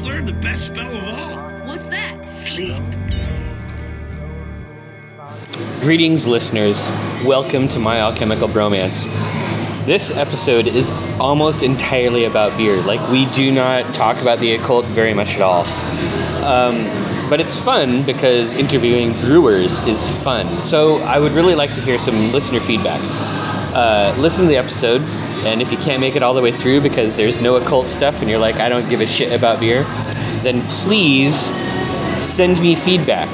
And just learned the best spell of all What's that? sleep. Greetings, listeners. Welcome to My Alchemical Bromance. This episode is almost entirely about beer. Like, we do not talk about the occult very much at all. Um, but it's fun because interviewing brewers is fun. So, I would really like to hear some listener feedback. Uh, listen to the episode, and if you can't make it all the way through because there's no occult stuff and you're like, I don't give a shit about beer, then please send me feedback.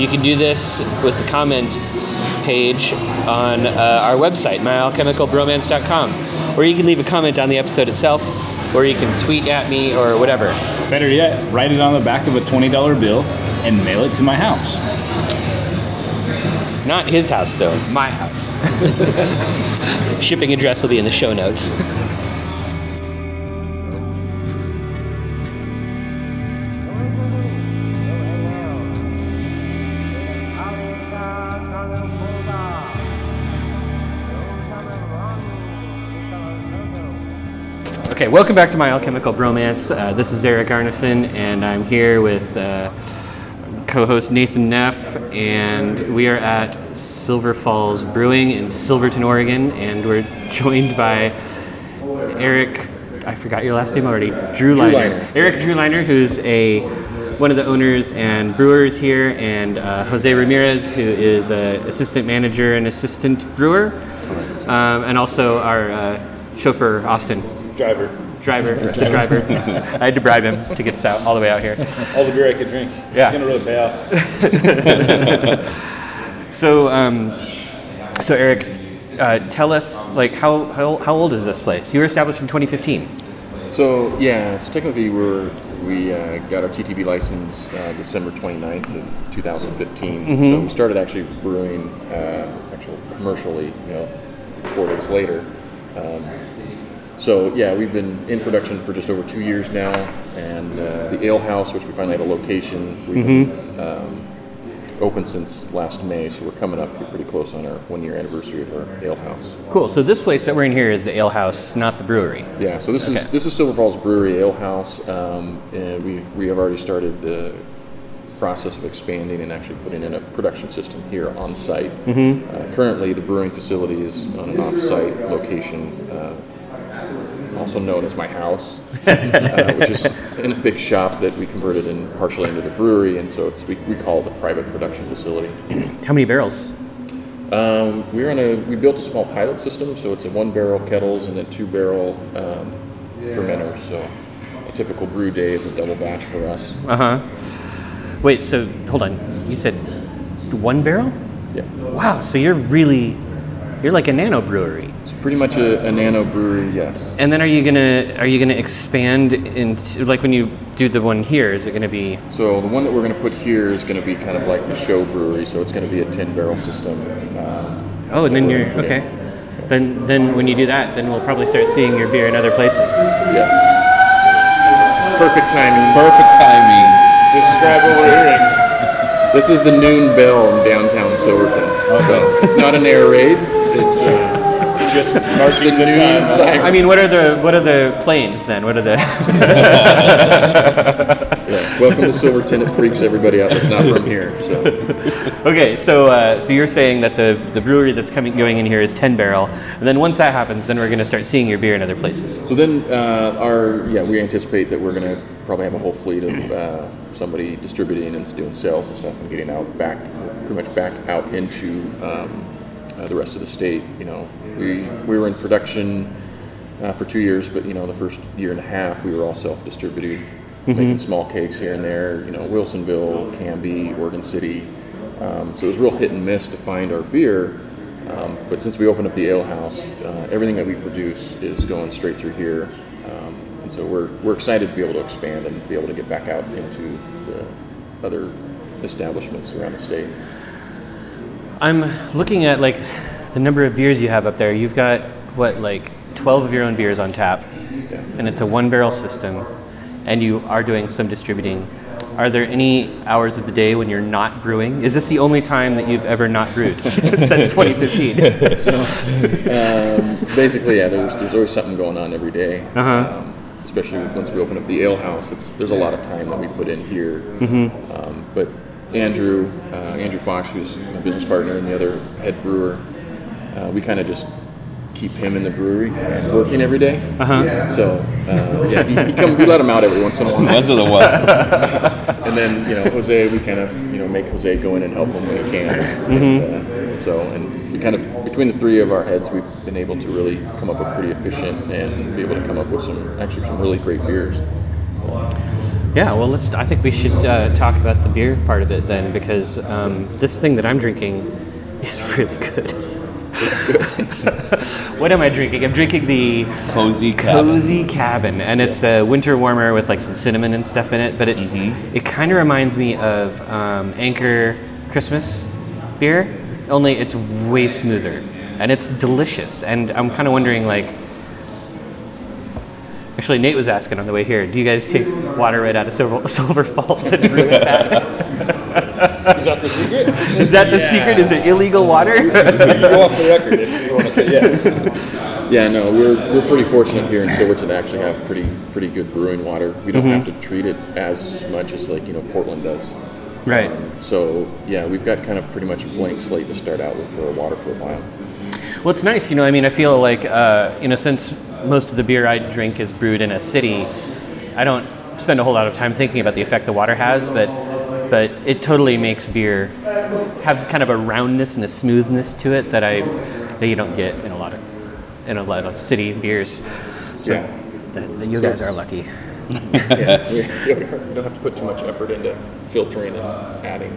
You can do this with the comment s- page on uh, our website, myalchemicalbromance.com, or you can leave a comment on the episode itself, or you can tweet at me or whatever. Better yet, write it on the back of a $20 bill and mail it to my house. Not his house, though, my house. Shipping address will be in the show notes. Okay, welcome back to my alchemical bromance. Uh, this is Eric Arneson, and I'm here with uh, co-host Nathan Neff, and we are at Silver Falls Brewing in Silverton, Oregon, and we're joined by Eric. I forgot your last name already. Drew, Liner. Eric Drew Liner, who's a one of the owners and brewers here, and uh, Jose Ramirez, who is an assistant manager and assistant brewer, um, and also our uh, chauffeur Austin Driver. driver, driver. I had to bribe him to get us out all the way out here. All the beer I could drink. Yeah. It's going to really pay off. So, um, so Eric, uh, tell us like how, how how old is this place? You were established in 2015. So yeah, so technically we're we uh, got our TTB license uh, December 29th of 2015. So we started actually brewing uh, actual commercially, you know, four days later. Um, so yeah, we've been in production for just over two years now, and uh, the Ale House, which we finally had a location, we've been um, open since last May. So we're coming up pretty close on our one year anniversary of our Ale House. Cool. So this place that we're in here is the ale house, not the brewery. Yeah, so this Okay. is this is Silver Falls Brewery Ale House, um, and we we have already started the process of expanding and actually putting in a production system here on site. Uh, currently, the brewing facility is on an off-site location, uh, also known as my house, uh, which is in a big shop that we converted in partially into the brewery, and so it's we, we call it a private production facility. How many barrels? Um, we're on a we built a small pilot system, so it's a one barrel kettles and a two barrel um, fermenter. So a typical brew day is a double batch for us. Uh huh. Wait. So hold on. You said one barrel? Yeah, Wow. So you're really you're like a nano brewery. It's pretty much a, a nano brewery. Yes. And then are you gonna are you gonna expand into like when you do the one here? Is it gonna be So the one that we're going to put here is going to be kind of like the show brewery. So it's going to be a ten barrel system. Um, Oh, and then you're Yeah. okay. Then, then when you do that, then we'll probably start seeing your beer in other places. yes. It's perfect timing. Perfect timing. Describe what we're hearing. This is the noon bell in downtown Silverton. So it's not an air raid. It's uh, Just the marking the noon time. I mean, what are the what are the planes then? What are the? Yeah. Welcome to Silverton. It freaks everybody out that's not from here. So okay, so uh, so you're saying that the the brewery that's coming going in here is ten barrel, and then once that happens, then we're going to start seeing your beer in other places. So then, uh, our yeah, we anticipate that we're going to probably have a whole fleet of uh, somebody distributing and doing sales and stuff and getting out back, pretty much back out into um, uh, the rest of the state. You know, we we were in production uh, for two years, but you know, the first year and a half, we were all self-distributed, making small cakes here and there. You know, Wilsonville, Canby, Oregon City. Um, so it was real hit and miss to find our beer. Um, but since we opened up the ale house, uh, everything that we produce is going straight through here. Um, and so we're, we're excited to be able to expand and be able to get back out into the other establishments around the state. I'm looking at like the number of beers you have up there. You've got what like 12 of your own beers on tap, and it's a one barrel system, and you are doing some distributing. Are there any hours of the day when you're not brewing? Is this the only time that you've ever not brewed since 2015? So um, basically, yeah, there's, there's always something going on every day. Uh-huh. Um, especially once we open up the ale house, it's there's a lot of time that we put in here. Mm-hmm. Um, but Andrew, uh, Andrew Fox, who's my business partner and the other head brewer, uh, we kind of just keep him in the brewery and working every day. Uh-huh. So uh, yeah, he, he come, we let him out every once in a while. Once in a while. And then you know Jose, we kind of you know make Jose go in and help him when he can. And, uh, so and we kind of between the three of our heads, we've been able to really come up with pretty efficient and be able to come up with some actually some really great beers. Yeah, well, let's. I think we should uh, talk about the beer part of it then, because um, this thing that I'm drinking is really good. what am I drinking? I'm drinking the Cozy cabin. Cozy Cabin, and it's a winter warmer with like some cinnamon and stuff in it. But it it kind of reminds me of um, Anchor Christmas beer, only it's way smoother, and it's delicious. And I'm kind of wondering like. Actually, Nate was asking on the way here. Do you guys take water right out of Silver, Silver Falls and brew it back? Is that the secret? Is that the secret? Is it illegal water? you go off the record if you want to say yes. Yeah, no, we're, we're pretty fortunate here in Silverton to actually have pretty pretty good brewing water. We don't have to treat it as much as like you know Portland does. right. So yeah, we've got kind of pretty much a blank slate to start out with for a water profile. Well, it's nice, you know. I mean, I feel like, uh, you know, since most of the beer I drink is brewed in a city, I don't spend a whole lot of time thinking about the effect the water has, but but it totally makes beer have kind of a roundness and a smoothness to it that I that you don't get in a lot of in a lot of city beers. So Yeah. that, that you guys are lucky. yeah, we, we don't have to put too much effort into filtering and adding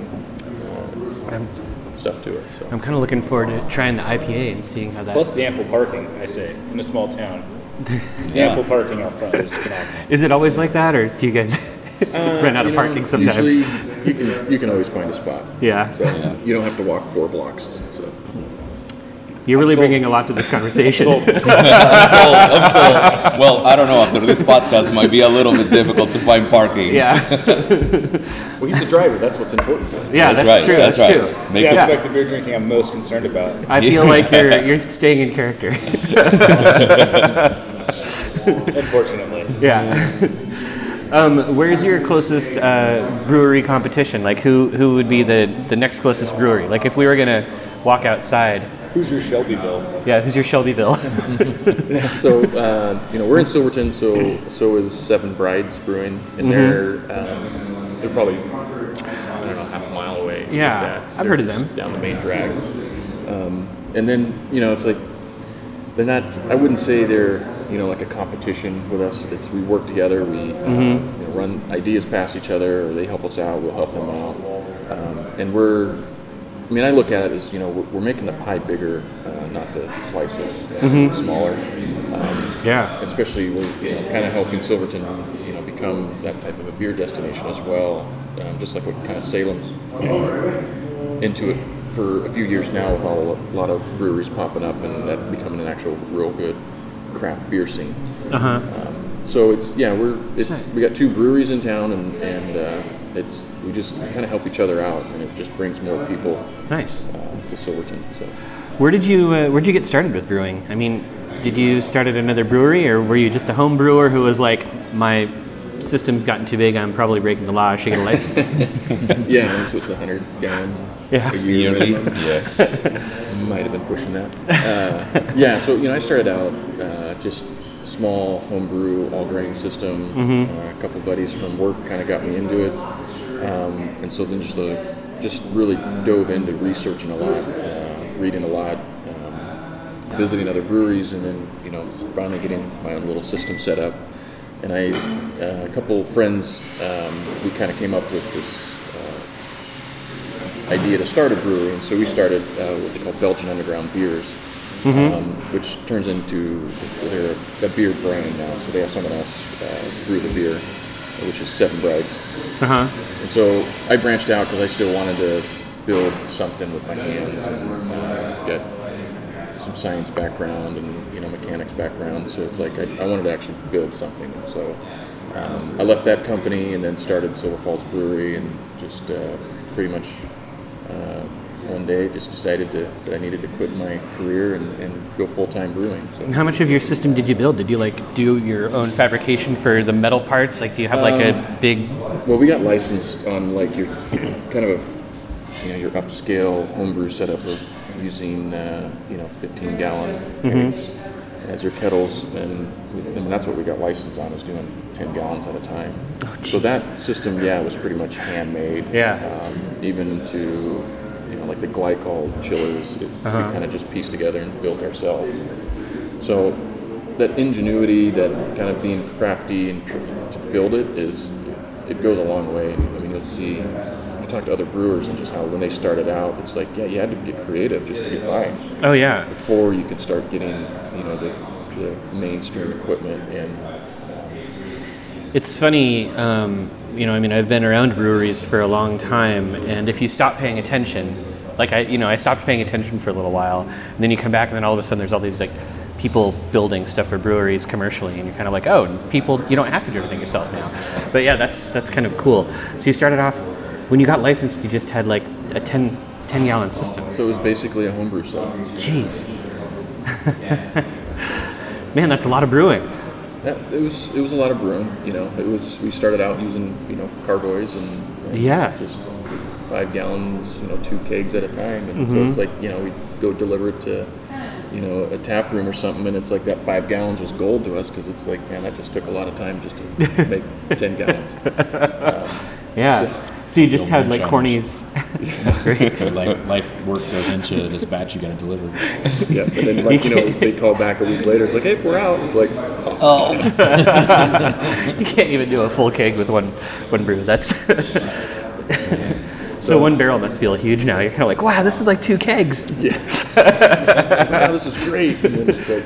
uh, stuff to it. So I'm kind of looking forward to trying the IPA and seeing how that. Plus the ample parking, I say, in a small town. The Yeah. ample parking out front is phenomenal. Is it always like that, or do you guys run out Uh, of know, parking sometimes? Usually, you can you can always find a spot. yeah. So you don't have to walk four blocks. So You're really bringing a lot to this conversation. I'm sold, I'm sold. Well, I don't know. After this podcast, might be a little bit difficult to find parking. yeah. well, he's the driver. That's what's important. Yeah, That's that's, right, true. that's That's, true. It's Make the it- aspect of beer drinking I'm most concerned about. I feel like you're you're staying in character. Unfortunately. yeah. Um, where's your closest uh, brewery competition? Like, who who would be the the next closest brewery? Like, if we were gonna walk outside, Who's your Shelbyville? yeah, who's your Shelbyville? So uh, you know we're in Silverton, so so is Seven Brides Brewing, and they're um, they're probably I don't know half a mile away. if Yeah, that. I've They're heard of just them. down the main drag. Um, and then you know it's like they're not. I wouldn't say they're you know like a competition with us. It's we work together. We uh, Mm-hmm. you know, run ideas past each other, or they help us out. We'll help them out, um, and we're. I mean, I look at it as you know we're, we're making the pie bigger, uh, not the slices Mm-hmm. smaller. Um, yeah. especially we're you know, kind of helping Silverton, you know, become that type of a beer destination as well. Um, just like what kind of Salem's uh, into it for a few years now, with all a lot of breweries popping up and that becoming an actual real good craft beer scene. Uh huh. So it's yeah, we're it's we got two breweries in town and and uh, it's we just kind of help each other out and it just brings more people Nice. uh, to Silverton. So. Where did you uh, Where did you get started with brewing? I mean, did you start at another brewery, or were you just a home brewer who was like, my system's gotten too big, I'm probably breaking the law, I should get a license? Yeah, I was with the hundred gallon Yeah. a year Yearly. minimum. Yeah. Might have been pushing that. Uh, yeah, so you know, I started out uh, just small homebrew all grain system. Uh, a couple buddies from work kind of got me into it, um, and so then just uh, just really dove into researching a lot, uh, reading a lot, um, visiting other breweries, and then you know finally getting my own little system set up. And I, uh, a couple friends, um, we kind of came up with this. Uh, idea to start a brewery, and so we started uh, what they call Belgian Underground Beers, um, which turns into they're a, a beer brand now. So they have someone else uh, brew the beer, which is Seven Brides. Uh huh. And so I branched out because I still wanted to build something with my hands and uh, get some science background and you know mechanics background. So it's like I, I wanted to actually build something, and so um, I left that company and then started Silver Falls Brewery and just uh, pretty much one day just decided to, that I needed to quit my career and, and go full time brewing. So. And how much of your system did you build? Did you like do your own fabrication for the metal parts? Like, do you have like a big? Well, we got licensed on like your kind of a you know your upscale homebrew setup of using uh, you know 15 gallon kegs as your kettles, and, and that's what we got licensed on is doing 10 gallons at a time. so that system, yeah, was pretty much handmade. Yeah. Um, even to like the glycol chillers, is we kind of just pieced together and built ourselves. So that ingenuity, that kind of being crafty and tr- to build it is, it goes a long way. I mean, you'll see. I talked to other brewers and just how when they started out, it's like, yeah, you had to get creative just to get by Oh yeah. before you could start getting, you know, the, the mainstream equipment and It's funny, um, you know. I mean, I've been around breweries for a long time, and if you stop paying attention, like I, you know, I stopped paying attention for a little while, and then you come back, and then all of a sudden, there's all these like people building stuff for breweries commercially, and you're kind of like, oh, people, you don't have to do everything yourself now. But yeah, that's that's kind of cool. So you started off when you got licensed, you just had like a 10, 10 gallon system. so it was basically a homebrew setup. Jeez. Man, that's a lot of brewing. That, it was it was a lot of brewing, you know. It was we started out using you know carboys and, and Yeah. just five gallons, you know, two kegs at a time, and Mm-hmm. so it's like you know we go deliver it to you know a tap room or something, and it's like that five gallons was gold to us because it's like man that just took a lot of time just to make ten gallons. Yeah. So- So you just Don't had like mention Corny's. That's great. Your life, life work goes into this batch you got to deliver. Yeah, and then like you know they call back a week later, it's like hey we're out. It's like oh, You can't even do a full keg with one one brew. That's so one barrel must feel huge now. You're kind of like, wow, this is like two kegs. Yeah. wow this is great, and then it's like.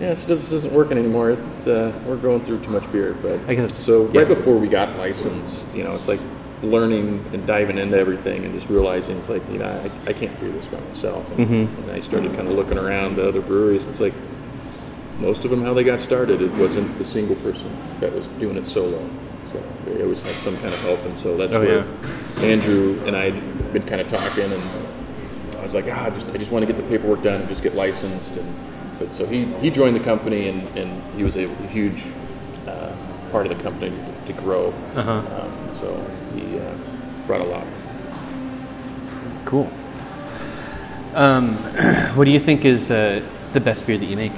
Yeah, this, this isn't working anymore. It's uh, we're going through too much beer. But I guess- so yeah. right before we got licensed, you know, it's like learning and diving into everything and just realizing it's like you know I, I can't do this by myself. And, Mm-hmm. and I started kind of looking around the other breweries. It's like most of them how they got started. It wasn't a single person that was doing it solo. So they always had some kind of help, and so that's Oh, where Andrew and I had been kind of talking, and I was like, ah, I just I just want to get the paperwork done and just get licensed, and but so he he joined the company, and, and he was a huge uh, part of the company to, to grow. Uh-huh. Um, so he uh, brought a lot. Cool. Um, what do you think is uh, the best beer that you make?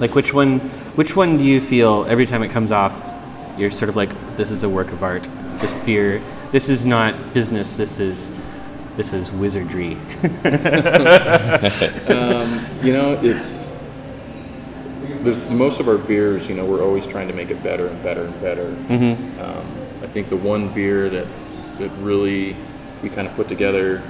Like which one? Which one do you feel every time it comes off? You're sort of like, this is a work of art. This beer. This is not business. This is this is wizardry. Um, you know, it's there's most of our beers. You know, we're always trying to make it better and better and better. Mm-hmm. Um, I think the one beer that that really we kind of put together,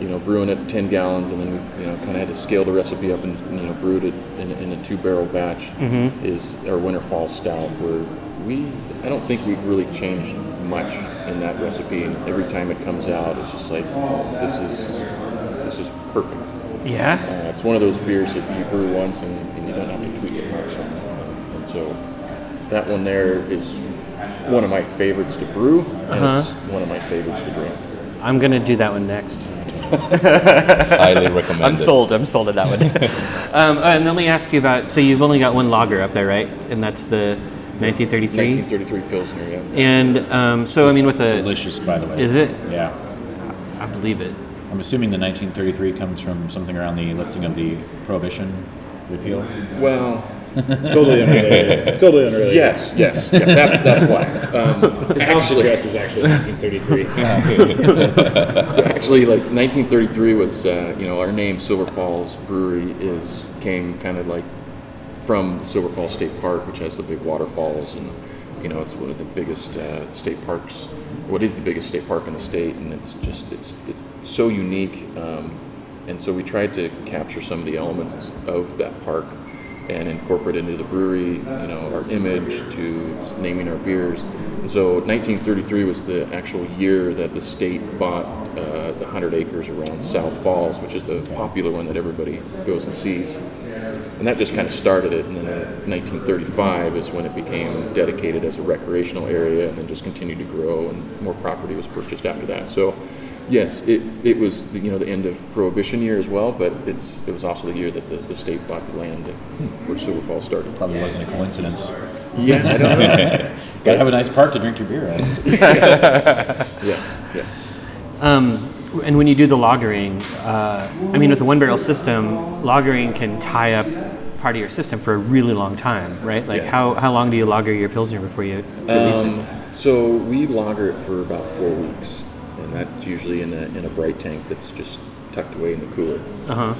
you know, brewing it 10 gallons, and then we, you know, kind of had to scale the recipe up and you know brewed it in, in a two barrel batch. Mm-hmm. Is our Winter Fall Stout, where we I don't think we've really changed much in that recipe, and every time it comes out, it's just like this is this is perfect. yeah. Uh, it's one of those beers that you brew once and, and you don't have to tweak it much. And so that one there is one of my favorites to brew, and it's one of my favorites to drink. I'm gonna do that one next. Highly recommend I'm it. sold. I'm sold at that one. um, all right, and let me ask you about. So you've only got one lager up there, right? And that's the 1933. 1933 Pilsner, yeah. And um, so I mean, with a Delicious, by the way. is it? Yeah. I believe it. I'm assuming the 1933 comes from something around the lifting of the prohibition repeal. Well, Totally unrelated. totally unrelated. yes, yes, yeah, that's that's why. Um, His house actually, address is actually 1933. So actually, like 1933 was, uh, you know, our name Silver Falls Brewery is came kind of like from Silver Falls State Park, which has the big waterfalls, and you know, it's one of the biggest uh, state parks. What is the biggest state park in the state, and it's just it's it's so unique. Um, and so we tried to capture some of the elements of that park and incorporate into the brewery, you know, our image to naming our beers. And so 1933 was the actual year that the state bought uh, the 100 acres around South Falls, which is the popular one that everybody goes and sees. And that just kind of started it. And then in 1935 is when it became dedicated as a recreational area and then just continued to grow and more property was purchased after that. So Yes, it, it was the, you know the end of Prohibition year as well, but it's it was also the year that the, the state bought the land at, where Silver Falls started. Probably wasn't a coincidence. Yeah, I don't know. Gotta have a nice park to drink your beer at. yes, yeah. Um, and when you do the lagering, uh, I mean, with a one barrel system, lagering can tie up part of your system for a really long time, right? Like, Yeah. how, how long do you lager your pilsner before you release Um, it? so we lager it for about four weeks, and that's usually in a in a bright tank that's just tucked away in the cooler. Uh huh.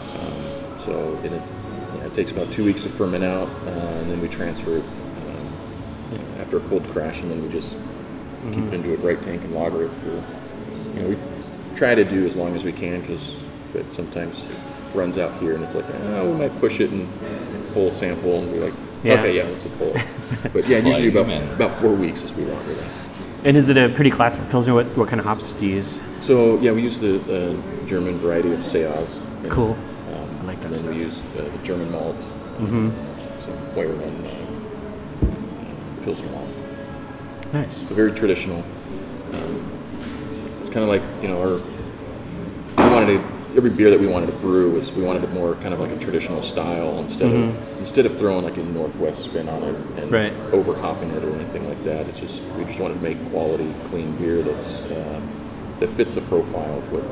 So it, yeah, it takes about two weeks to ferment out, uh, and then we transfer it um, know, after a cold crash, and then we just keep it into a bright tank and lager it for. You know, we try to do as long as we can, because but sometimes it runs out here, and it's like, oh, we might push it and pull a sample, and be like, Yeah. okay, yeah, let's pull it. But yeah, usually about Flying about four weeks is we lager that. And is it a pretty classic pilsner? What, what kind of hops do you use? So yeah, we use the uh, German variety of Saaz. Cool. Um, I like that and then stuff. we use uh, the German malt, mm-hmm. some Weyermann uh, uh, Pilsner malt. Nice. So very traditional. Um, it's kind of like you know, our we wanted to, every beer that we wanted to brew was we wanted it more kind of like a traditional style instead of instead of throwing like a Northwest spin on it and Mm-hmm. Right. over hopping it or anything like that. It's just we just wanted to make quality, clean beer that's um, that fits the profile of what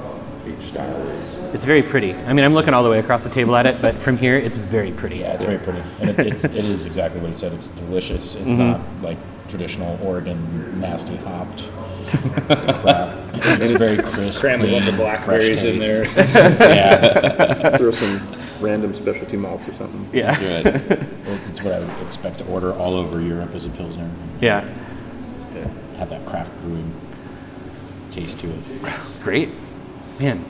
each style is. It's very pretty. I mean, I'm looking all the way across the table at it, but from here, it's very pretty. Yeah, it's very pretty. And it, it, it is exactly what he said. It's delicious. It's Mm-hmm. not like traditional Oregon nasty hopped crap. It's, it's very crisp. Cram a bunch of blackberries in there. Yeah, Throw some random specialty malts or something. Yeah. Good. well, it's what I would expect to order all over Europe as a pilsner. Yeah. Yeah. Have that craft brewing taste to it. Great. Man.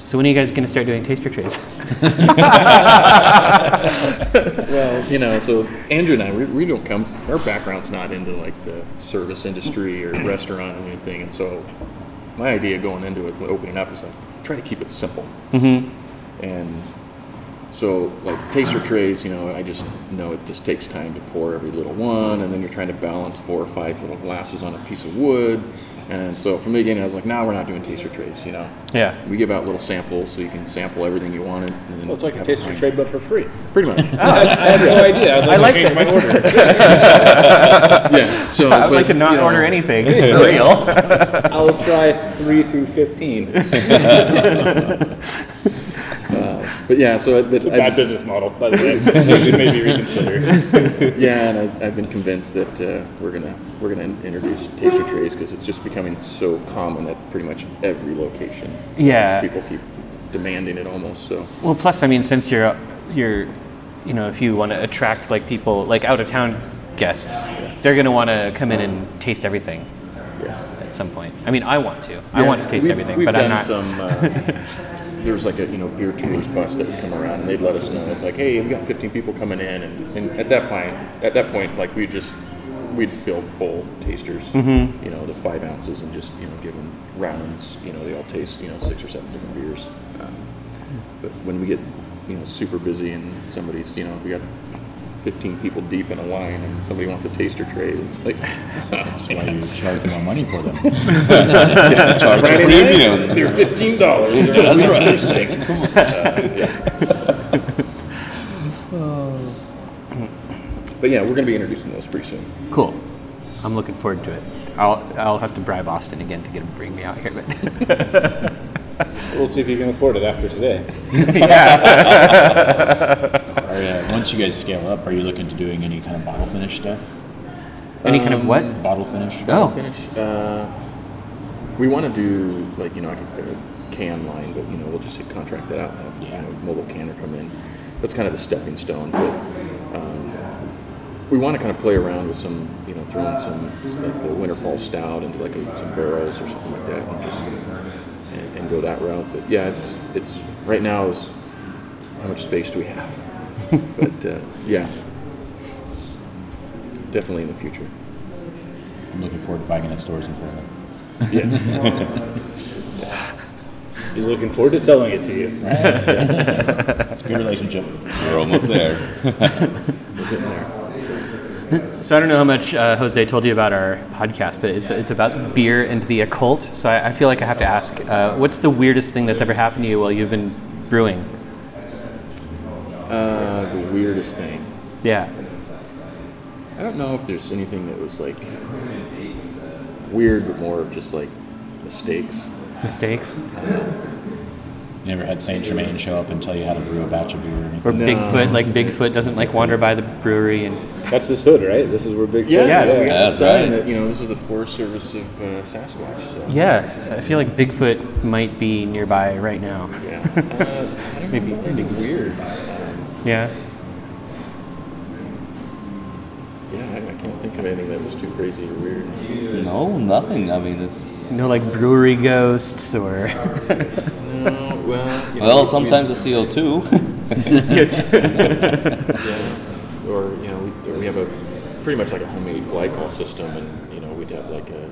So when are you guys going to start doing taster trays? Well, you know, so Andrew and I, we, we don't come, our background's not into like the service industry or restaurant or anything. And so my idea going into it, opening up, is like, try to keep it simple. Mm-hmm. And so, like taster trays, you know, I just know it just takes time to pour every little one, and then you're trying to balance four or five little glasses on a piece of wood. And so from the beginning, I was like, no, we're not doing taster trays, you know. Yeah. We give out little samples so you can sample everything you wanted. And then Well, it's like a have taster fine- trade, but for free. Pretty much. Oh, I have no idea. I'd like I to like change my order. yeah. So I would but, like to not you know, order anything for real. I'll try three through fifteen. But yeah, so but It's a bad I've, business model, by the way. Should maybe reconsider. yeah, and I've, I've been convinced that uh, we're gonna we're gonna introduce taster trays because it's just becoming so common at pretty much every location. Yeah. People keep demanding it almost. So Well, plus, I mean, since you're, you're, you know, if you want to attract like people, like out of town guests, they're going to want to come in and taste everything yeah. at some point. I mean, I want to. I want to taste we've, everything, we've but done I'm not. some. Uh, there was like a you know beer tours bus that would come around and they'd let us know. It's like, hey, we got 15 people coming in, and, and at that point, at that point, like we just we'd fill full tasters, Mm-hmm. you know, the five ounces, and just you know give them rounds. You know, they all taste you know six or seven different beers. Um, but when we get you know super busy and somebody's you know we got 15 people deep in a line and somebody wants a taster tray, it's like That's why you charge more money for them. Charge Friday premium. night, they're fifteen dollars. That's right. They're six. Uh, yeah. But yeah, we're going to be introducing those pretty soon. Cool. I'm looking forward to it. I'll, I'll have to bribe Austin again to get him to bring me out here. But We'll see if you can afford it after today. Are, uh, once you guys scale up, are you looking to doing any kind of bottle finish stuff? any kind of what? Bottle finish? Oh. Finish. Uh, we want to do like you know like a, a can line, but you know we'll just contract that out and have Yeah. you know mobile canner come in. That's kind of the stepping stone. But um, we want to kind of play around with some you know throwing some like the winter fall stout into like a, some barrels or something like that, and just and, and go that route. But yeah, it's it's right now is how much space do we have? But uh, yeah, definitely in the future. I'm looking forward to buying it at stores in Florida. Yeah. He's looking forward to selling it to you. It's a good relationship. We're almost there. We're getting there. So I don't know how much uh, Jose told you about our podcast, but it's it's about beer and the occult. So I, I feel like I have to ask, uh, what's the weirdest thing that's ever happened to you while you've been brewing? Uh, the weirdest thing. Yeah. I don't know if there's anything that was like weird, but more of just like mistakes. Mistakes? You never had Saint Germain show up and tell you how to brew a batch of beer or Or anything. No. Bigfoot, like Bigfoot doesn't like wander by the brewery and That's this hood, right? This is where Big Yeah, Yeah, we got the that's sign right. that you know this is the Forest Service of uh, Sasquatch. So yeah, I feel like Bigfoot might be nearby right now. yeah, uh, I don't Maybe- know, anything maybe- weird. Um, Yeah. Yeah, I, I can't think of anything that was too crazy or weird. No, nothing. I mean, it's No like brewery ghosts or No, well, you know, well, we- sometimes the CO2. yeah, or you know, we, we have a pretty much like a homemade glycol system, and you know, we'd have like a,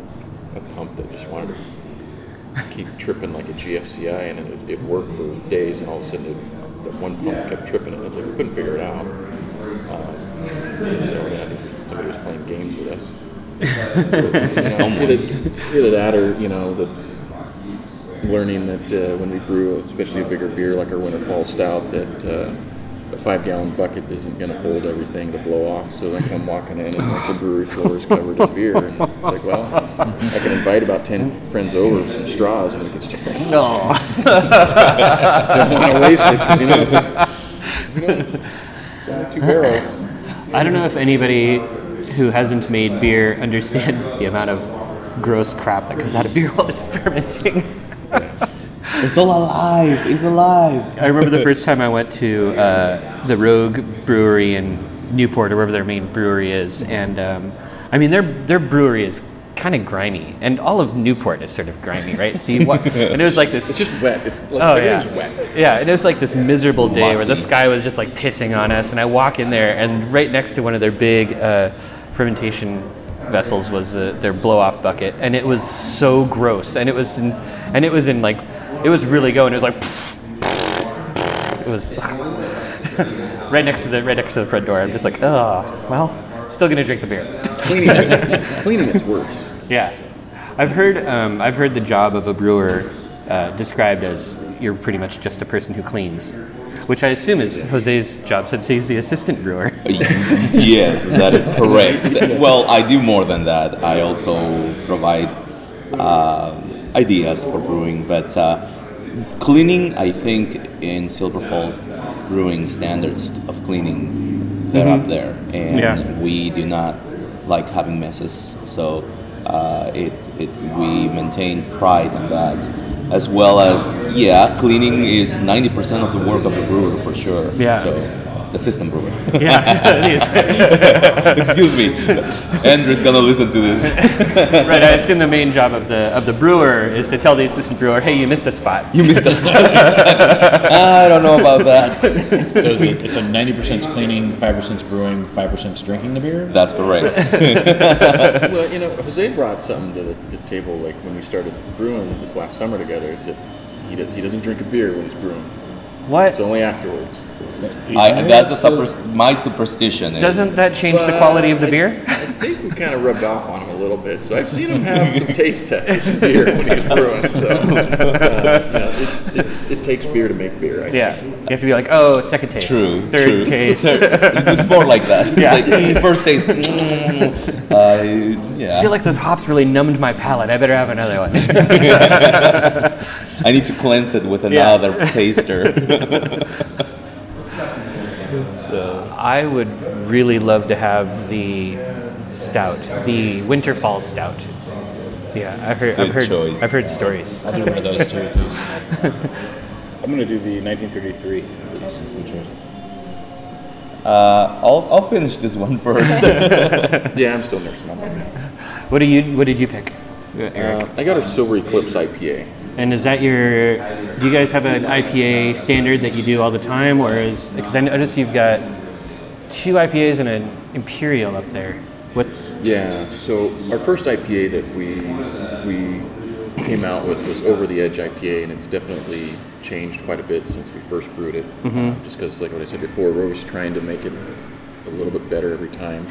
a pump that just wanted to keep tripping like a GFCI, and it, it worked for days, and all of a sudden, it, that one pump kept tripping, and it's like we couldn't figure it out. Um, so I, mean, I think somebody was playing games with us. But, you know, either, either that, or you know, the learning that uh, when we brew, especially a bigger beer like our Winter Fall Stout, that uh, a five gallon bucket isn't going to hold everything to blow off. So they come walking in and like the brewery floor is covered in beer. And it's like, well, I can invite about 10 friends over with some straws and we can start. no. Don't want to waste it because, you know, it's, you know, it's only two barrels. I don't know if anybody who hasn't made beer understands the amount of gross crap that comes out of beer while it's fermenting. it's all alive. It's alive. I remember the first time I went to uh, the Rogue Brewery in Newport, or wherever their main brewery is, and um, I mean their their brewery is kind of grimy, and all of Newport is sort of grimy, right? So you and it was like this. It's just wet. It's like Oh yeah, everything's wet. yeah. And it was like this miserable day where the Mossy. sky was just like pissing on us, and I walk in there, and right next to one of their big uh, fermentation vessels was uh, their blow-off bucket, and it was so gross, and it was, in, and it was in like, it was really going. It was like, it was right next to the right next to the front door. I'm just like, oh, well, still gonna drink the beer. Cleaning it, cleaning it's worse. Yeah, I've heard um, I've heard the job of a brewer uh, described as you're pretty much just a person who cleans, which I assume is Jose's job since he's the assistant brewer. yes, that is correct. Well, I do more than that. I also provide uh, ideas for brewing, but uh, cleaning, I think, in Silver Falls brewing standards of cleaning, they're up there, and Yeah. we do not like having messes. So uh, it, it we maintain pride in that. As well as, yeah, cleaning is 90% of the work of a brewer for sure. Yeah. So, assistant brewer. yeah, it is. Excuse me. Andrew's gonna listen to this. right. I assume the main job of the of the brewer is to tell the assistant brewer, "Hey, you missed a spot." You missed us. I don't know about that. So is it, it's a 90% cleaning, 5% brewing, 5% drinking the beer? That's correct. Well, you know, Jose brought something to the, the table, like when we started brewing this last summer together. Is that he, does, he doesn't drink a beer when he's brewing. What It's only afterwards. I, that's a super, my superstition. Is, doesn't that change the quality of the I- beer? I think we kind of rubbed off on him a little bit. So I've seen him have some taste tests of beer when he's brewing. So uh, you know, it, it, it takes beer to make beer. I Yeah, you have to be like, "Oh, second taste, True. third true. taste." it's more like that. It's Yeah. like mm, first taste. Mm, uh, yeah. I feel like those hops really numbed my palate. I better have another one. I need to cleanse it with Yeah. another taster. I would really love to have the stout, the Winterfall Stout. Yeah, I've heard. I've Good heard. choice. I've heard stories. I'll do one of those too. I'm gonna do the 1933. Good choice. Uh, I'll, I'll finish this one first. Yeah, I'm still nursing on that. What do you? What did you pick, uh, Eric? Uh, I got a Silver Eclipse IPA. and is that your? Do you guys have an IPA standard that you do all the time, or is because I notice you've got two IPAs and an Imperial up there. What's? Yeah. So our first IPA that we we came out with was Over the Edge IPA, and it's definitely changed quite a bit since we first brewed it. Uh, just because, like what I said before, we're always trying to make it a little bit better every time.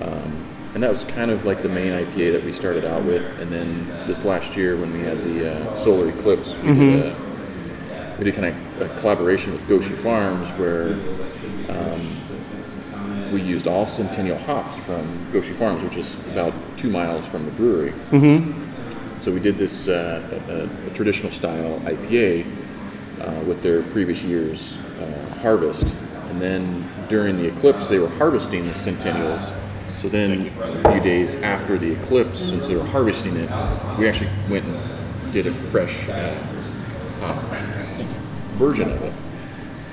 Um, and that was kind of like the main IPA that we started out with. And then this last year, when we had the uh, solar eclipse, we did a we did kind of a collaboration with Goschie Farms where um, we used all Centennial hops from Goschie Farms, which is about two miles from the brewery. Mm-hmm. So we did this uh, a, a traditional style IPA uh, with their previous year's uh, harvest, and then during the eclipse, they were harvesting the Centennials. So then, a few days after the eclipse, since they were harvesting it, we actually went and did a fresh uh, hop version of it,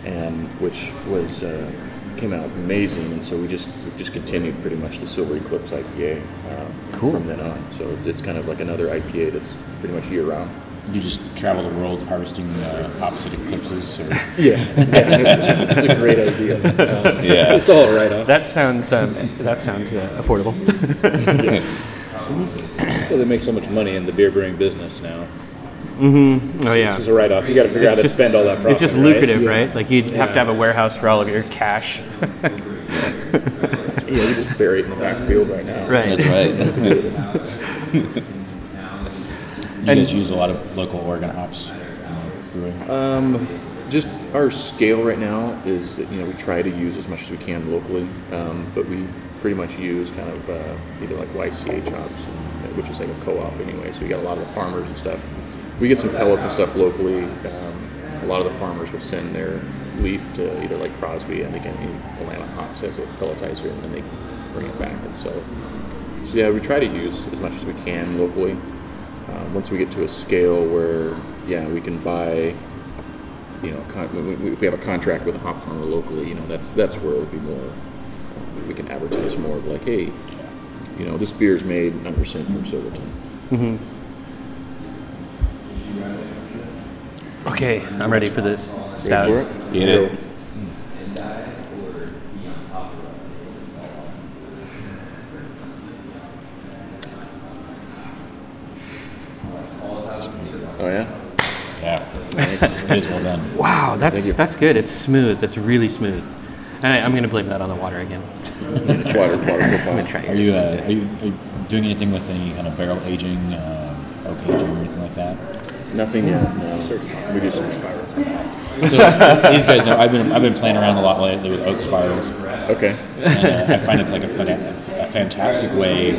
and which was uh, came out amazing. And so we just we just continued pretty much the Silver Eclipse IPA uh, from then on. So it's, it's kind of like another IPA that's pretty much year round. You just travel the world harvesting uh, opposite eclipses. Or, Yeah, yeah, it's, it's a great idea. Um, Yeah. it's all right off. That sounds um, that sounds uh, affordable. Well, they make so much money in the beer brewing business now. Oh yeah. This is a write off. You got to figure out how to spend all that profit. It's just right? lucrative, right? Like you'd have to have a warehouse for all of your cash. Yeah, we just bury it in the backfield right now. Right. That's right. you guys use a lot of local Oregon hops. in the brewing. Um, just our scale right now is that, you know we try to use as much as we can locally, um, but we pretty much use kind of uh, either like YCH hops, which is like a co-op anyway. So we got a lot of the farmers and stuff. We get some pellets and stuff locally. Um, a lot of the farmers will send their leaf to either like Crosby and can Atlanta Hops as a pelletizer, and then they bring it back. And so, so yeah, we try to use as much as we can locally. Uh, once we get to a scale where yeah we can buy you know, con- we- if we have a contract with a hop farmer locally, you know, that's that's where it would be more. uh, We can advertise more of like, hey, you know, this beer is made 100% from Silverton. Okay, I'm ready for this Ready stout. for it? Eat it. Oh yeah. Yeah, Nice. it is well done. Wow, that's that's good. It's smooth. It's really smooth. And I, I'm gonna blame that on the water again. It's water, water profile. Try Are yours. you, uh, are you are you doing anything with any kind of barrel aging, um, oak aging, or anything like that? Nothing yet. No. We just spirals. So these guys know I've been I've been playing around a lot lately with oak spirals. okay. And, uh, I find it's like a, fana- a fantastic way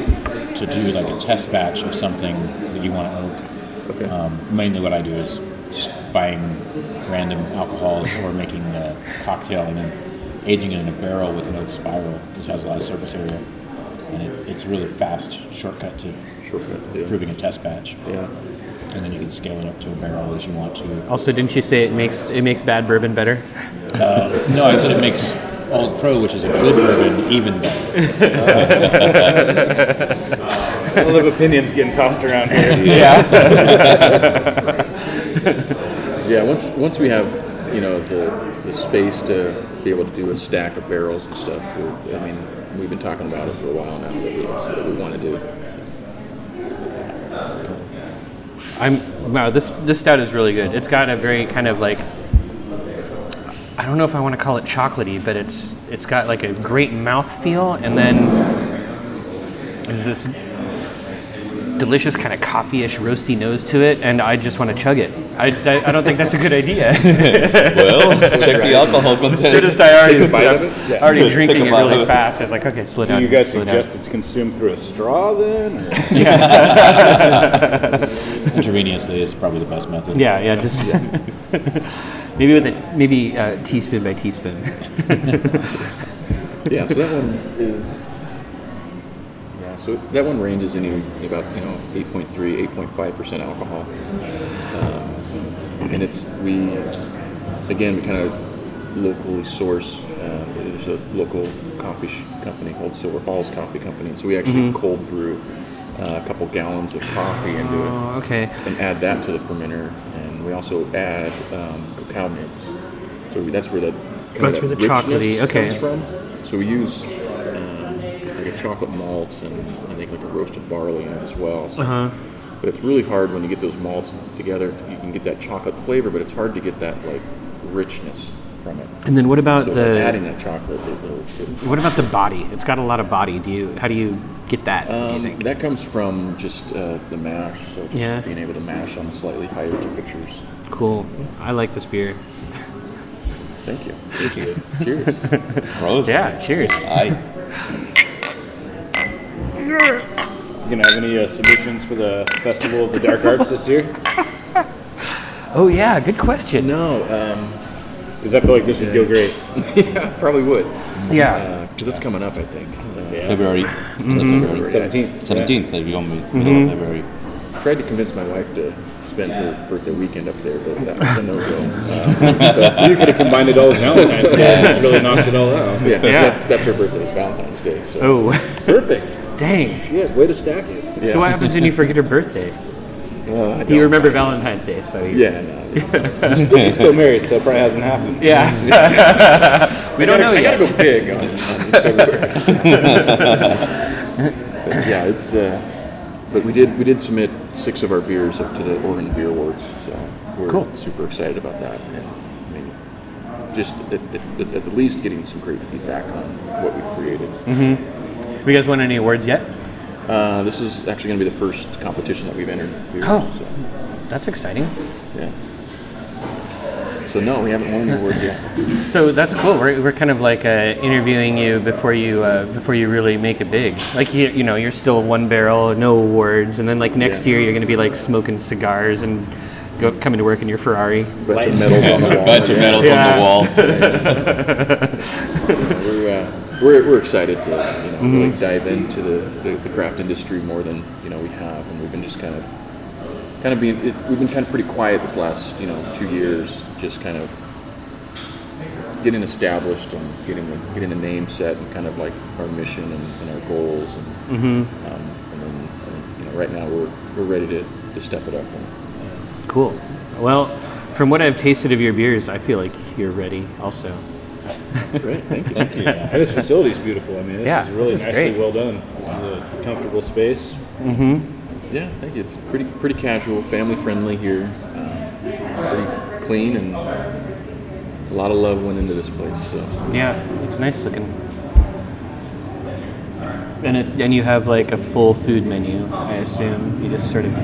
to do like a test batch of something that you want to oak. Okay. Um, mainly, what I do is just buying random alcohols or making a cocktail and then aging it in a barrel with an oak spiral, which has a lot of surface area, and it, it's really fast shortcut to Shortcut deal. proving a test batch. Yeah. And then you can scale it up to a barrel as you want to. Also, didn't you say it makes it makes bad bourbon better? Uh, no, I said it makes Old Crow, which is a good bourbon, even better. A lot of opinions getting tossed around here. Yeah. yeah. Once once we have you know the the space to be able to do a stack of barrels and stuff, I mean, we've been talking about it for a while now that we, that's what we want to do. I'm wow. This this stout is really good. It's got a very kind of like I don't know if I want to call it chocolatey, but it's it's got like a great mouth feel, and then there's this delicious kind of coffee-ish roasty nose to it, and I just want to chug it. I, I, I don't think that's a good idea. Well, check the alcohol content. Just I already, Take a bite of it? Yeah. already Take drinking a it really it. fast. I was like, okay, slow Do down. you guys slow suggest down. it's consumed through a straw then? or- Intravenously is probably the best method. Yeah, yeah, just maybe with a maybe uh, teaspoon by teaspoon. Yeah, so that one is. So that one ranges in about you know 8.3, 8.5 percent alcohol, um, and it's we again we kind of locally source. Uh, there's a local coffee sh- company called Silver Falls Coffee Company, and so we actually cold brew uh, a couple gallons of coffee into it Oh, okay. and add that to the fermenter, and we also add um, cacao nibs. So we, that's where the kind That's of where the chocolatey- okay. comes from. So we use like a chocolate malt and I think like a roasted barley in it as well. So, Uh-huh. But it's really hard when you get those malts together. You can get that chocolate flavor, but it's hard to get that like richness from it. And then what about So the adding that chocolate, it, it'll, it'll what about the body? It's got a lot of body. Do you how do you get that? do you Um, think? that comes from just uh, the mash, so just Yeah. being able to mash on slightly higher temperatures. Cool. I like this beer. Thank you. Cheers. Pros. Yeah. Cheers. Aye. You gonna have any uh, submissions for the Festival of the Dark Arts this year? Oh yeah. Good question. no, um, Because I feel like this would go great. yeah, probably would. Yeah. Because that's coming up, I think. Uh, Yeah. February. February. Seventeenth. Seventeenth. That'll be on the middle of February. Tried to convince my wife to spend her birthday weekend up there, but that was a no-go. Uh, You could have combined it all with Valentine's Day. and Just really knocked it all out. yeah, Yeah. That, that's her birthday. It's Valentine's Day. So Oh. Perfect. Dang. Yes, way to stack it. yeah. So what happens when you forget her birthday? Uh, I You don't- remember I- Valentine's Day, so you, Yeah, no. It's, He's still married, so it probably hasn't happened. yeah. we don't I gotta, know I gotta go big on, on February. But yeah, it's. Uh, but we did we did submit six of our beers up to the Oregon Beer Awards, so we're Cool. super excited about that. And I mean, just at, at, at the least getting some great feedback on what we've created. Have you guys won any awards yet? Uh, this is actually going to be the first competition that we've entered. Beers, Oh. so, That's exciting. yeah. So no, we haven't won any awards yet. So that's cool. We're, we're kind of like uh, interviewing you before you uh, before you really make it big. Like you, you know, you're still one barrel, no awards, and then like next Yeah. year you're going to be like smoking cigars and go coming to work in your Ferrari. Bunch of medals on the wall. Bunch of yeah. medals Yeah. on the wall. we're, uh, we're, we're excited to you know, really dive into the, the, the craft industry more than you know we have, and we've been just kind of kind of being it, we've been kind of pretty quiet this last you know two years, just kind of getting established and getting the, getting the name set and kind of like our mission and, and our goals, and um, and then I think, you know right now we're we're ready to, to step it up. And, Cool. Well, from what I've tasted of your beers, I feel like you're ready. Also. great, thank you. And this facility's beautiful. I mean, this Yeah, is really this is nicely great. well done. This is a comfortable space. Yeah, thank you. It's pretty pretty casual, family friendly here. Um, pretty clean and a lot of love went into this place. So Yeah, it's nice looking. And it, and you have like a full food menu, I assume. You just sort of.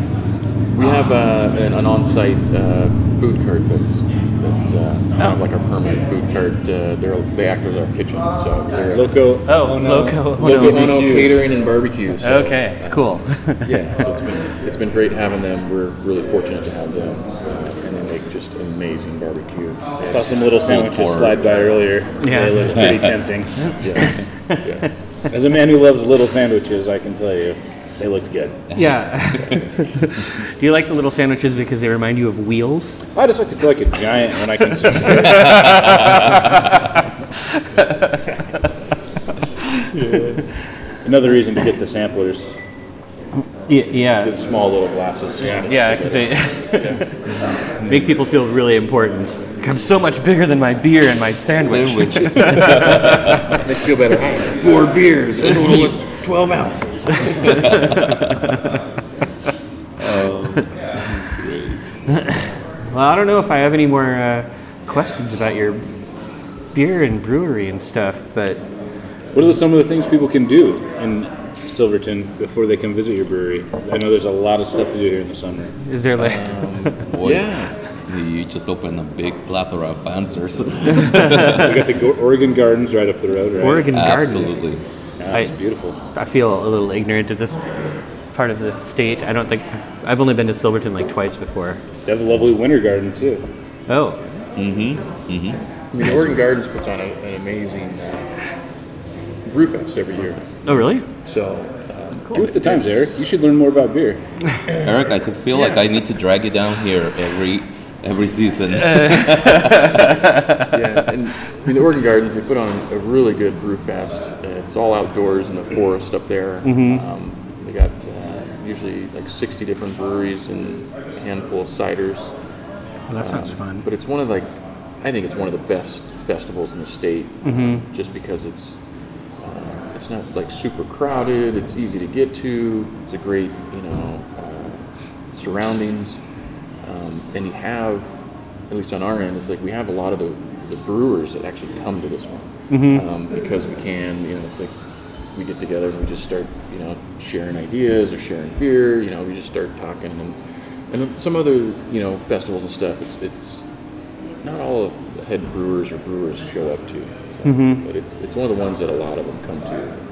We have uh, an, an on-site uh, food cart that's that's uh, kind of like our permanent food cart. Uh, they're they act as our kitchen. So they're Loco. Oh, no. Loco. Loco no. Ono BBQ. Catering and Barbecue. So, Okay, uh, cool. yeah, so it's been it's been great having them. We're really fortunate to have them, uh, and they make just amazing barbecue. I saw some little sandwiches pork. slide by earlier. Yeah. They looked pretty tempting. Yes, yes. As a man who loves little sandwiches, I can tell you, they looked good. yeah. Do you like the little sandwiches because they remind you of wheels? I just like to feel like a giant when I consume food. Another reason to get the samplers. Yeah, yeah. The small little glasses. Yeah. Yeah, because they make people feel really important. I'm so much bigger than my beer and my sandwich. Sandwich. Make you feel better. Four beers, total of 12 ounces. Well, I don't know if I have any more uh, questions about your beer and brewery and stuff, but What are some of the things people can do in Silverton before they come visit your brewery? I know there's a lot of stuff to do here in the summer. is there like Boy, Yeah. You just open a big plethora of answers. We got the Oregon Gardens right up the road, right? Oregon Gardens? Absolutely. Yeah, it's I- beautiful. I feel a little ignorant of this part of the state. I don't think I've, I've only been to Silverton like twice before. They have a lovely winter garden too. Oh, Mhm. Mhm. I mean, the Oregon Gardens puts on a, an amazing uh, brew fest every year. oh really? So, um, Give it the times, Eric. You should learn more about beer. Eric, I could feel like I need to drag you down here every every season. yeah, and I mean, the Oregon Gardens, they put on a really good brew fest. Uh, It's all outdoors in the forest up there. Um, they got uh, usually like 60 different breweries and a handful of ciders. Well, that sounds fun. But it's one of like, I think it's one of the best festivals in the state, just because it's uh, it's not like super crowded. It's easy to get to. It's a great you know uh, surroundings, um, and you have at least on our end, it's like we have a lot of the the brewers that actually come to this one um, because we can. You know, it's like we get together and we just start, you know, sharing ideas or sharing beer. You know, we just start talking and and some other you know festivals and stuff. It's it's not all of the head brewers or brewers show up to, so, but it's it's one of the ones that a lot of them come to.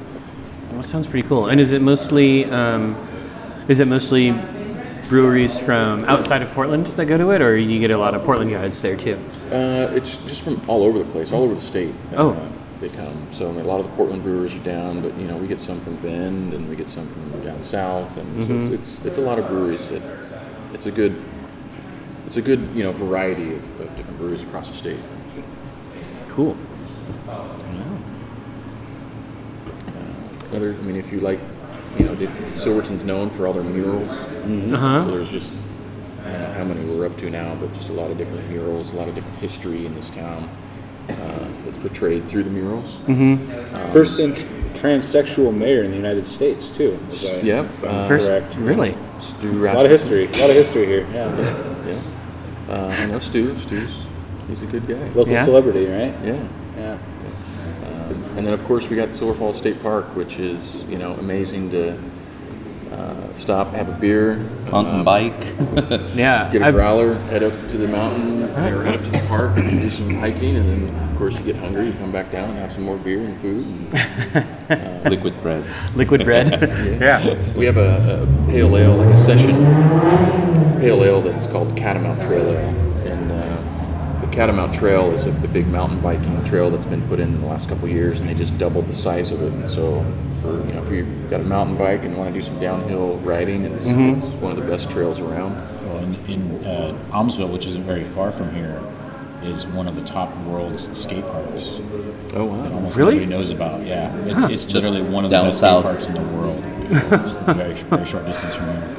Well, sounds pretty cool. And is it mostly um, is it mostly breweries from outside of Portland that go to it, or you get a lot of Portland guys there too? Uh, it's just from all over the place, all over the state. Oh. Uh, they come. So I mean, a lot of the Portland brewers are down, but you know we get some from Bend and we get some from down south, and so it's, it's it's a lot of breweries. That it's a good it's a good you know variety of, of different breweries across the state. Cool. Other, I mean, if you like, you know, the, Silverton's known for all their murals. Uh huh. So there's just I don't know how many we're up to now, but just a lot of different murals, a lot of different history in this town uh, that's portrayed through the murals. First in transsexual mayor in the United States too. is that- Yep. if Uh, First, correct. really? Stu A lot of history. A lot of history here. Yeah. Yeah, yeah. Uh, I know Stu. Stu's he's a good guy. Local Yeah. celebrity, right? Yeah. Yeah. And then of course we got Silver Falls State Park, which is you know amazing to uh, stop, have a beer, Mountain um, bike. Yeah. get a I've- growler, head up to the mountain, or up to the park, and do some hiking, and then of course you get hungry, you come back down and have some more beer and food. And Liquid bread. liquid bread. yeah. we have a, a pale ale, like a session pale ale that's called Catamount Trail Ale, and uh, the Catamount Trail is a, a big mountain biking trail that's been put in in the last couple of years, and they just doubled the size of it. And so, for you know, if you've got a mountain bike and want to do some downhill riding, it's, it's one of the best trails around. Well, in, in uh, Aumsville, which isn't very far from here, is one of the top world's skate parks. Oh that wow! Almost Really? nobody knows about. Yeah, it's, it's Just literally one of the best south. skate parks in the world. It's a very, very short distance from here.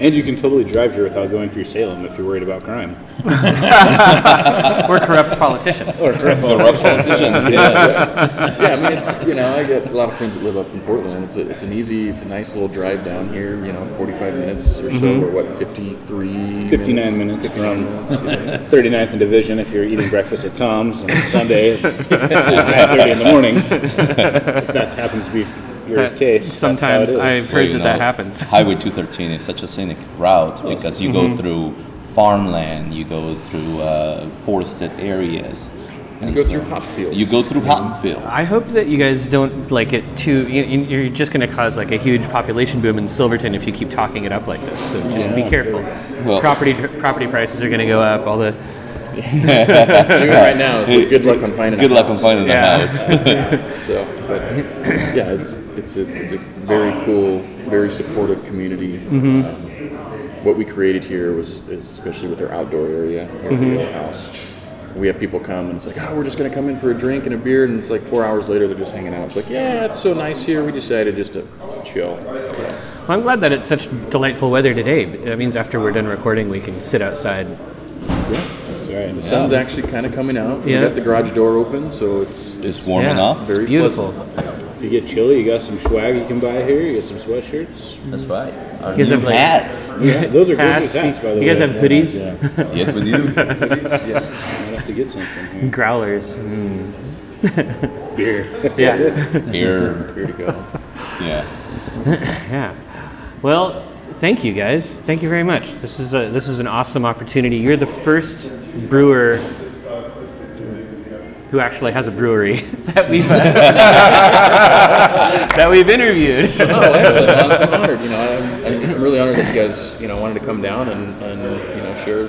And you can totally drive here without going through Salem if you're worried about crime. Or corrupt politicians. The corrupt politicians, yeah. yeah, I mean, it's you know, I get a lot of friends that live up in Portland. It's a, it's an easy, it's a nice little drive down here. You know, 45 minutes or so, mm-hmm. or what, 53? 59 minutes 59 from minutes. yeah. 39th in division if you're eating breakfast at Tom's on Sunday at 9:30 in the morning. If that happens to be your That- case, sometimes. I've heard you that that happens. Highway 213 is such a scenic route because you go through farmland, you go through uh, forested areas. You go through hop fields. You go through hop fields. I hope that you guys don't like it too. you- you- You're just going to cause like a huge population boom in Silverton if you keep talking it up like this. So just be careful. Well- property property prices are going to go up. All the right now, so good luck on finding. Good a luck on house. finding the Yeah. house. So, but yeah, it's it's a it's a very cool, very supportive community. Mm-hmm. Um, what we created here was, is especially with our outdoor area here at the Mm-hmm. Ale House. We have people come and it's like, oh, we're just gonna come in for a drink and a beer, and it's like four hours later they're just hanging out. It's like, yeah, it's so nice here. We decided just to chill. Well, I'm glad that it's such delightful weather today. That means after we're done recording, we can sit outside. That's right. The sun's actually kind of coming out. Yeah. We got the garage door open, so it's It's warm Yeah. enough. very It's beautiful. pleasant. If you get chilly, you got some swag you can buy here. You get some sweatshirts. That's right. Our You guys have, like, hats. Yeah, those are Hats. gorgeous hats, by the way. You guys have hoodies, Yeah, Yes, we do. yeah. might have to get something here. growlers. Mm. Beer. Yeah, Here, Here to go. yeah. yeah. Well, thank you guys. Thank you very much. This is a this is an awesome opportunity. You're the first brewer who actually has a brewery that we've that we've interviewed. Oh, excellent. I'm, I'm honored. You know, I'm, I'm really honored that you guys, you know, wanted to come down and, and you know, share,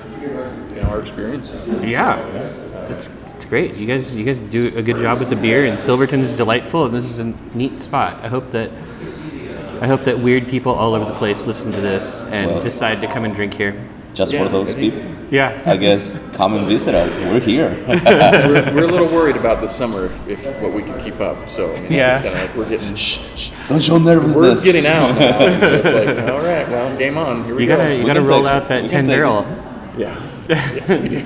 you know, our experience. Yeah, that's it's great. You guys, you guys do a good job with the beer, and Silverton is delightful, and this is a neat spot. I hope that I hope that weird people all over the place listen to this and Well- decide to come and drink here. Just Yeah, for those people. Yeah, I guess come and visit us. We're here. We're, we're a little worried about this summer if, if what we can keep up. So, I mean, Yeah. it's kind of like we're getting, shh. Don't show word's nervousness. getting out now. So it's like, all right, well, game on. Here we you go. gotta you We gotta can roll take- out we that can ten take- barrel. Yeah. Yes, we do.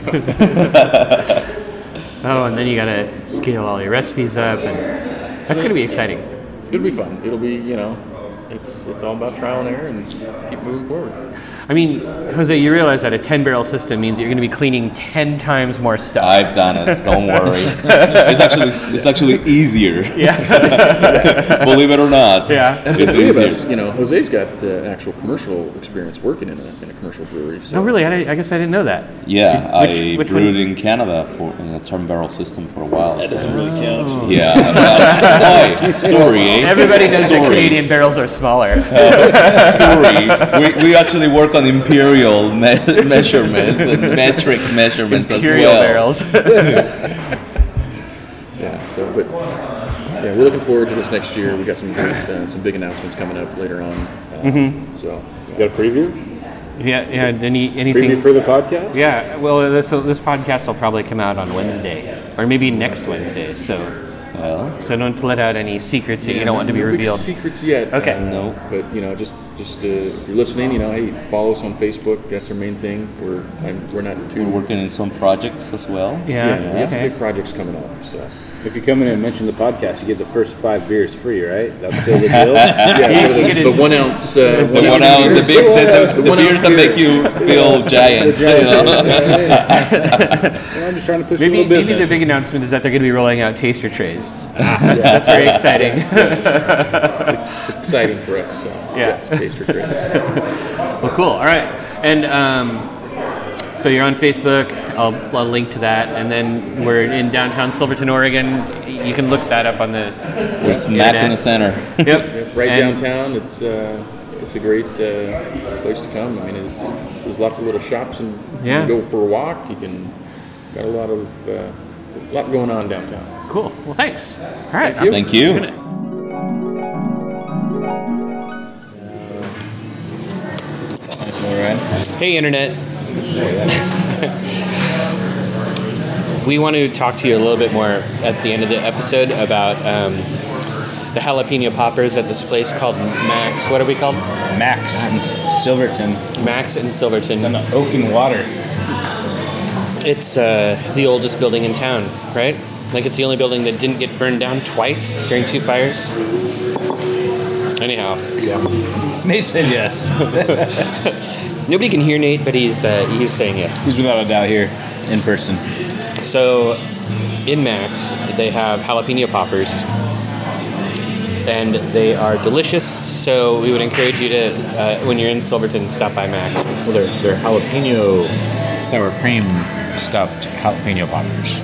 Oh, and then you gotta scale all your recipes up, and that's gonna be exciting. It'll be fun. It'll be, you know, it's it's all about trial and error and keep moving forward. I mean, Jose, you realize that a 10 barrel system means that you're going to be cleaning 10 times more stuff. I've done it. Don't worry. it's actually it's actually easier. yeah. Believe it or not. Yeah. And It's three of easier. us, you know, Jose's got the actual commercial experience working in a, in a commercial brewery. So Oh, really? I, I guess I didn't know that. Yeah, Which- I which brewed one? in Canada for in a term barrel system for a while. That so- doesn't really count. Yeah. well, boy, sorry, eh? Everybody knows that. Canadian barrels are smaller. Sorry, we, we actually work on imperial me- measurements and metric measurements Imperial as well. barrels. yeah, so but yeah, we're looking forward to this next year. We got some great, uh, some big announcements coming up later on. Uh, Mm-hmm. So You got a preview? yeah, yeah. Any Preview anything? for the podcast? Yeah. Well, this so this podcast will probably come out on Wednesday, or maybe next Wednesday. So, Well, so don't let out any secrets that you don't want to be no big revealed. secrets yet. Okay. uh, No. But you know, just just uh, if you're listening, you know, hey, follow us on Facebook. That's our main thing. We're I'm, we're not too. we're working in some projects as well. Yeah. yeah, we got some big projects coming up. So If you come in and mention the podcast, you get the first five beers free, right? That's still the deal? yeah, You- the, the one ounce. Uh, The one ounce, the big, the, the, the, one beers ounce that make you feel giant. you know? Well, I'm just trying to push Maybe, a little maybe the big announcement is that they're going to be rolling out taster trays. That's, that's very exciting. It's exciting for us. So, Yeah. Yes, taster trays. Well, cool. All right. And um, so you're on Facebook. I'll, I'll link to that. And then we're in downtown Silverton, Oregon. You can look that up on the. It's Mac in the center. Yep. Yep, right And- downtown. It's uh, it's a great uh, place to come. I mean, it's, there's lots of little shops, and you can go for a walk. You can got a lot of uh, a lot going on downtown. Cool. Well, thanks. All right. Thank you. Hey, Internet. We want to talk to you a little bit more at the end of the episode about um, the jalapeno poppers at this place called Max. What are we called? Max in Silverton. Max in Silverton. On Oak and Water. It's uh, the oldest building in town, right? Like it's the only building that didn't get burned down twice during two fires. Anyhow, Nate said yes. nobody can hear Nate, but he's uh, he's saying yes. He's without a doubt here in person. So, in Max, they have jalapeno poppers, and they are delicious. So we would encourage you to, uh, when you're in Silverton, stop by Max. Well, they're, they're jalapeno sour cream stuffed jalapeno poppers.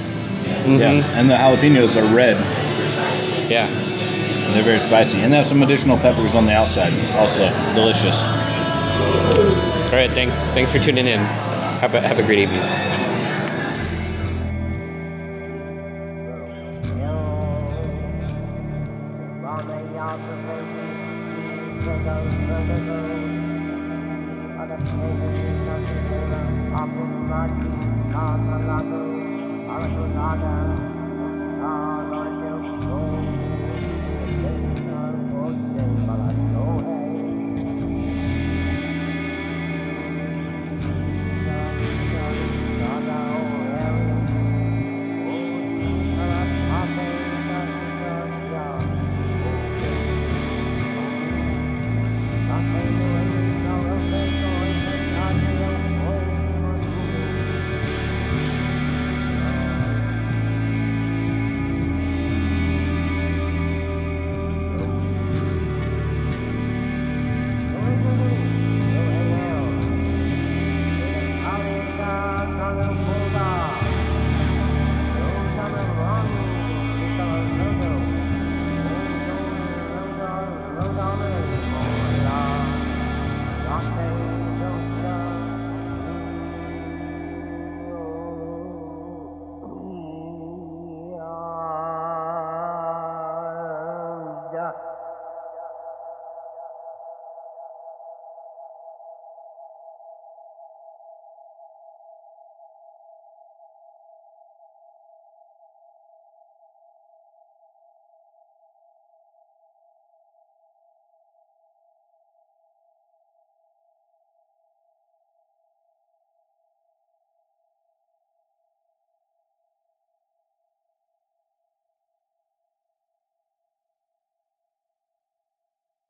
Yeah, and the jalapenos are red. Yeah. And they're very spicy, and they have some additional peppers on the outside. Also delicious. All right. Thanks. Thanks for tuning in. Have a have a great evening.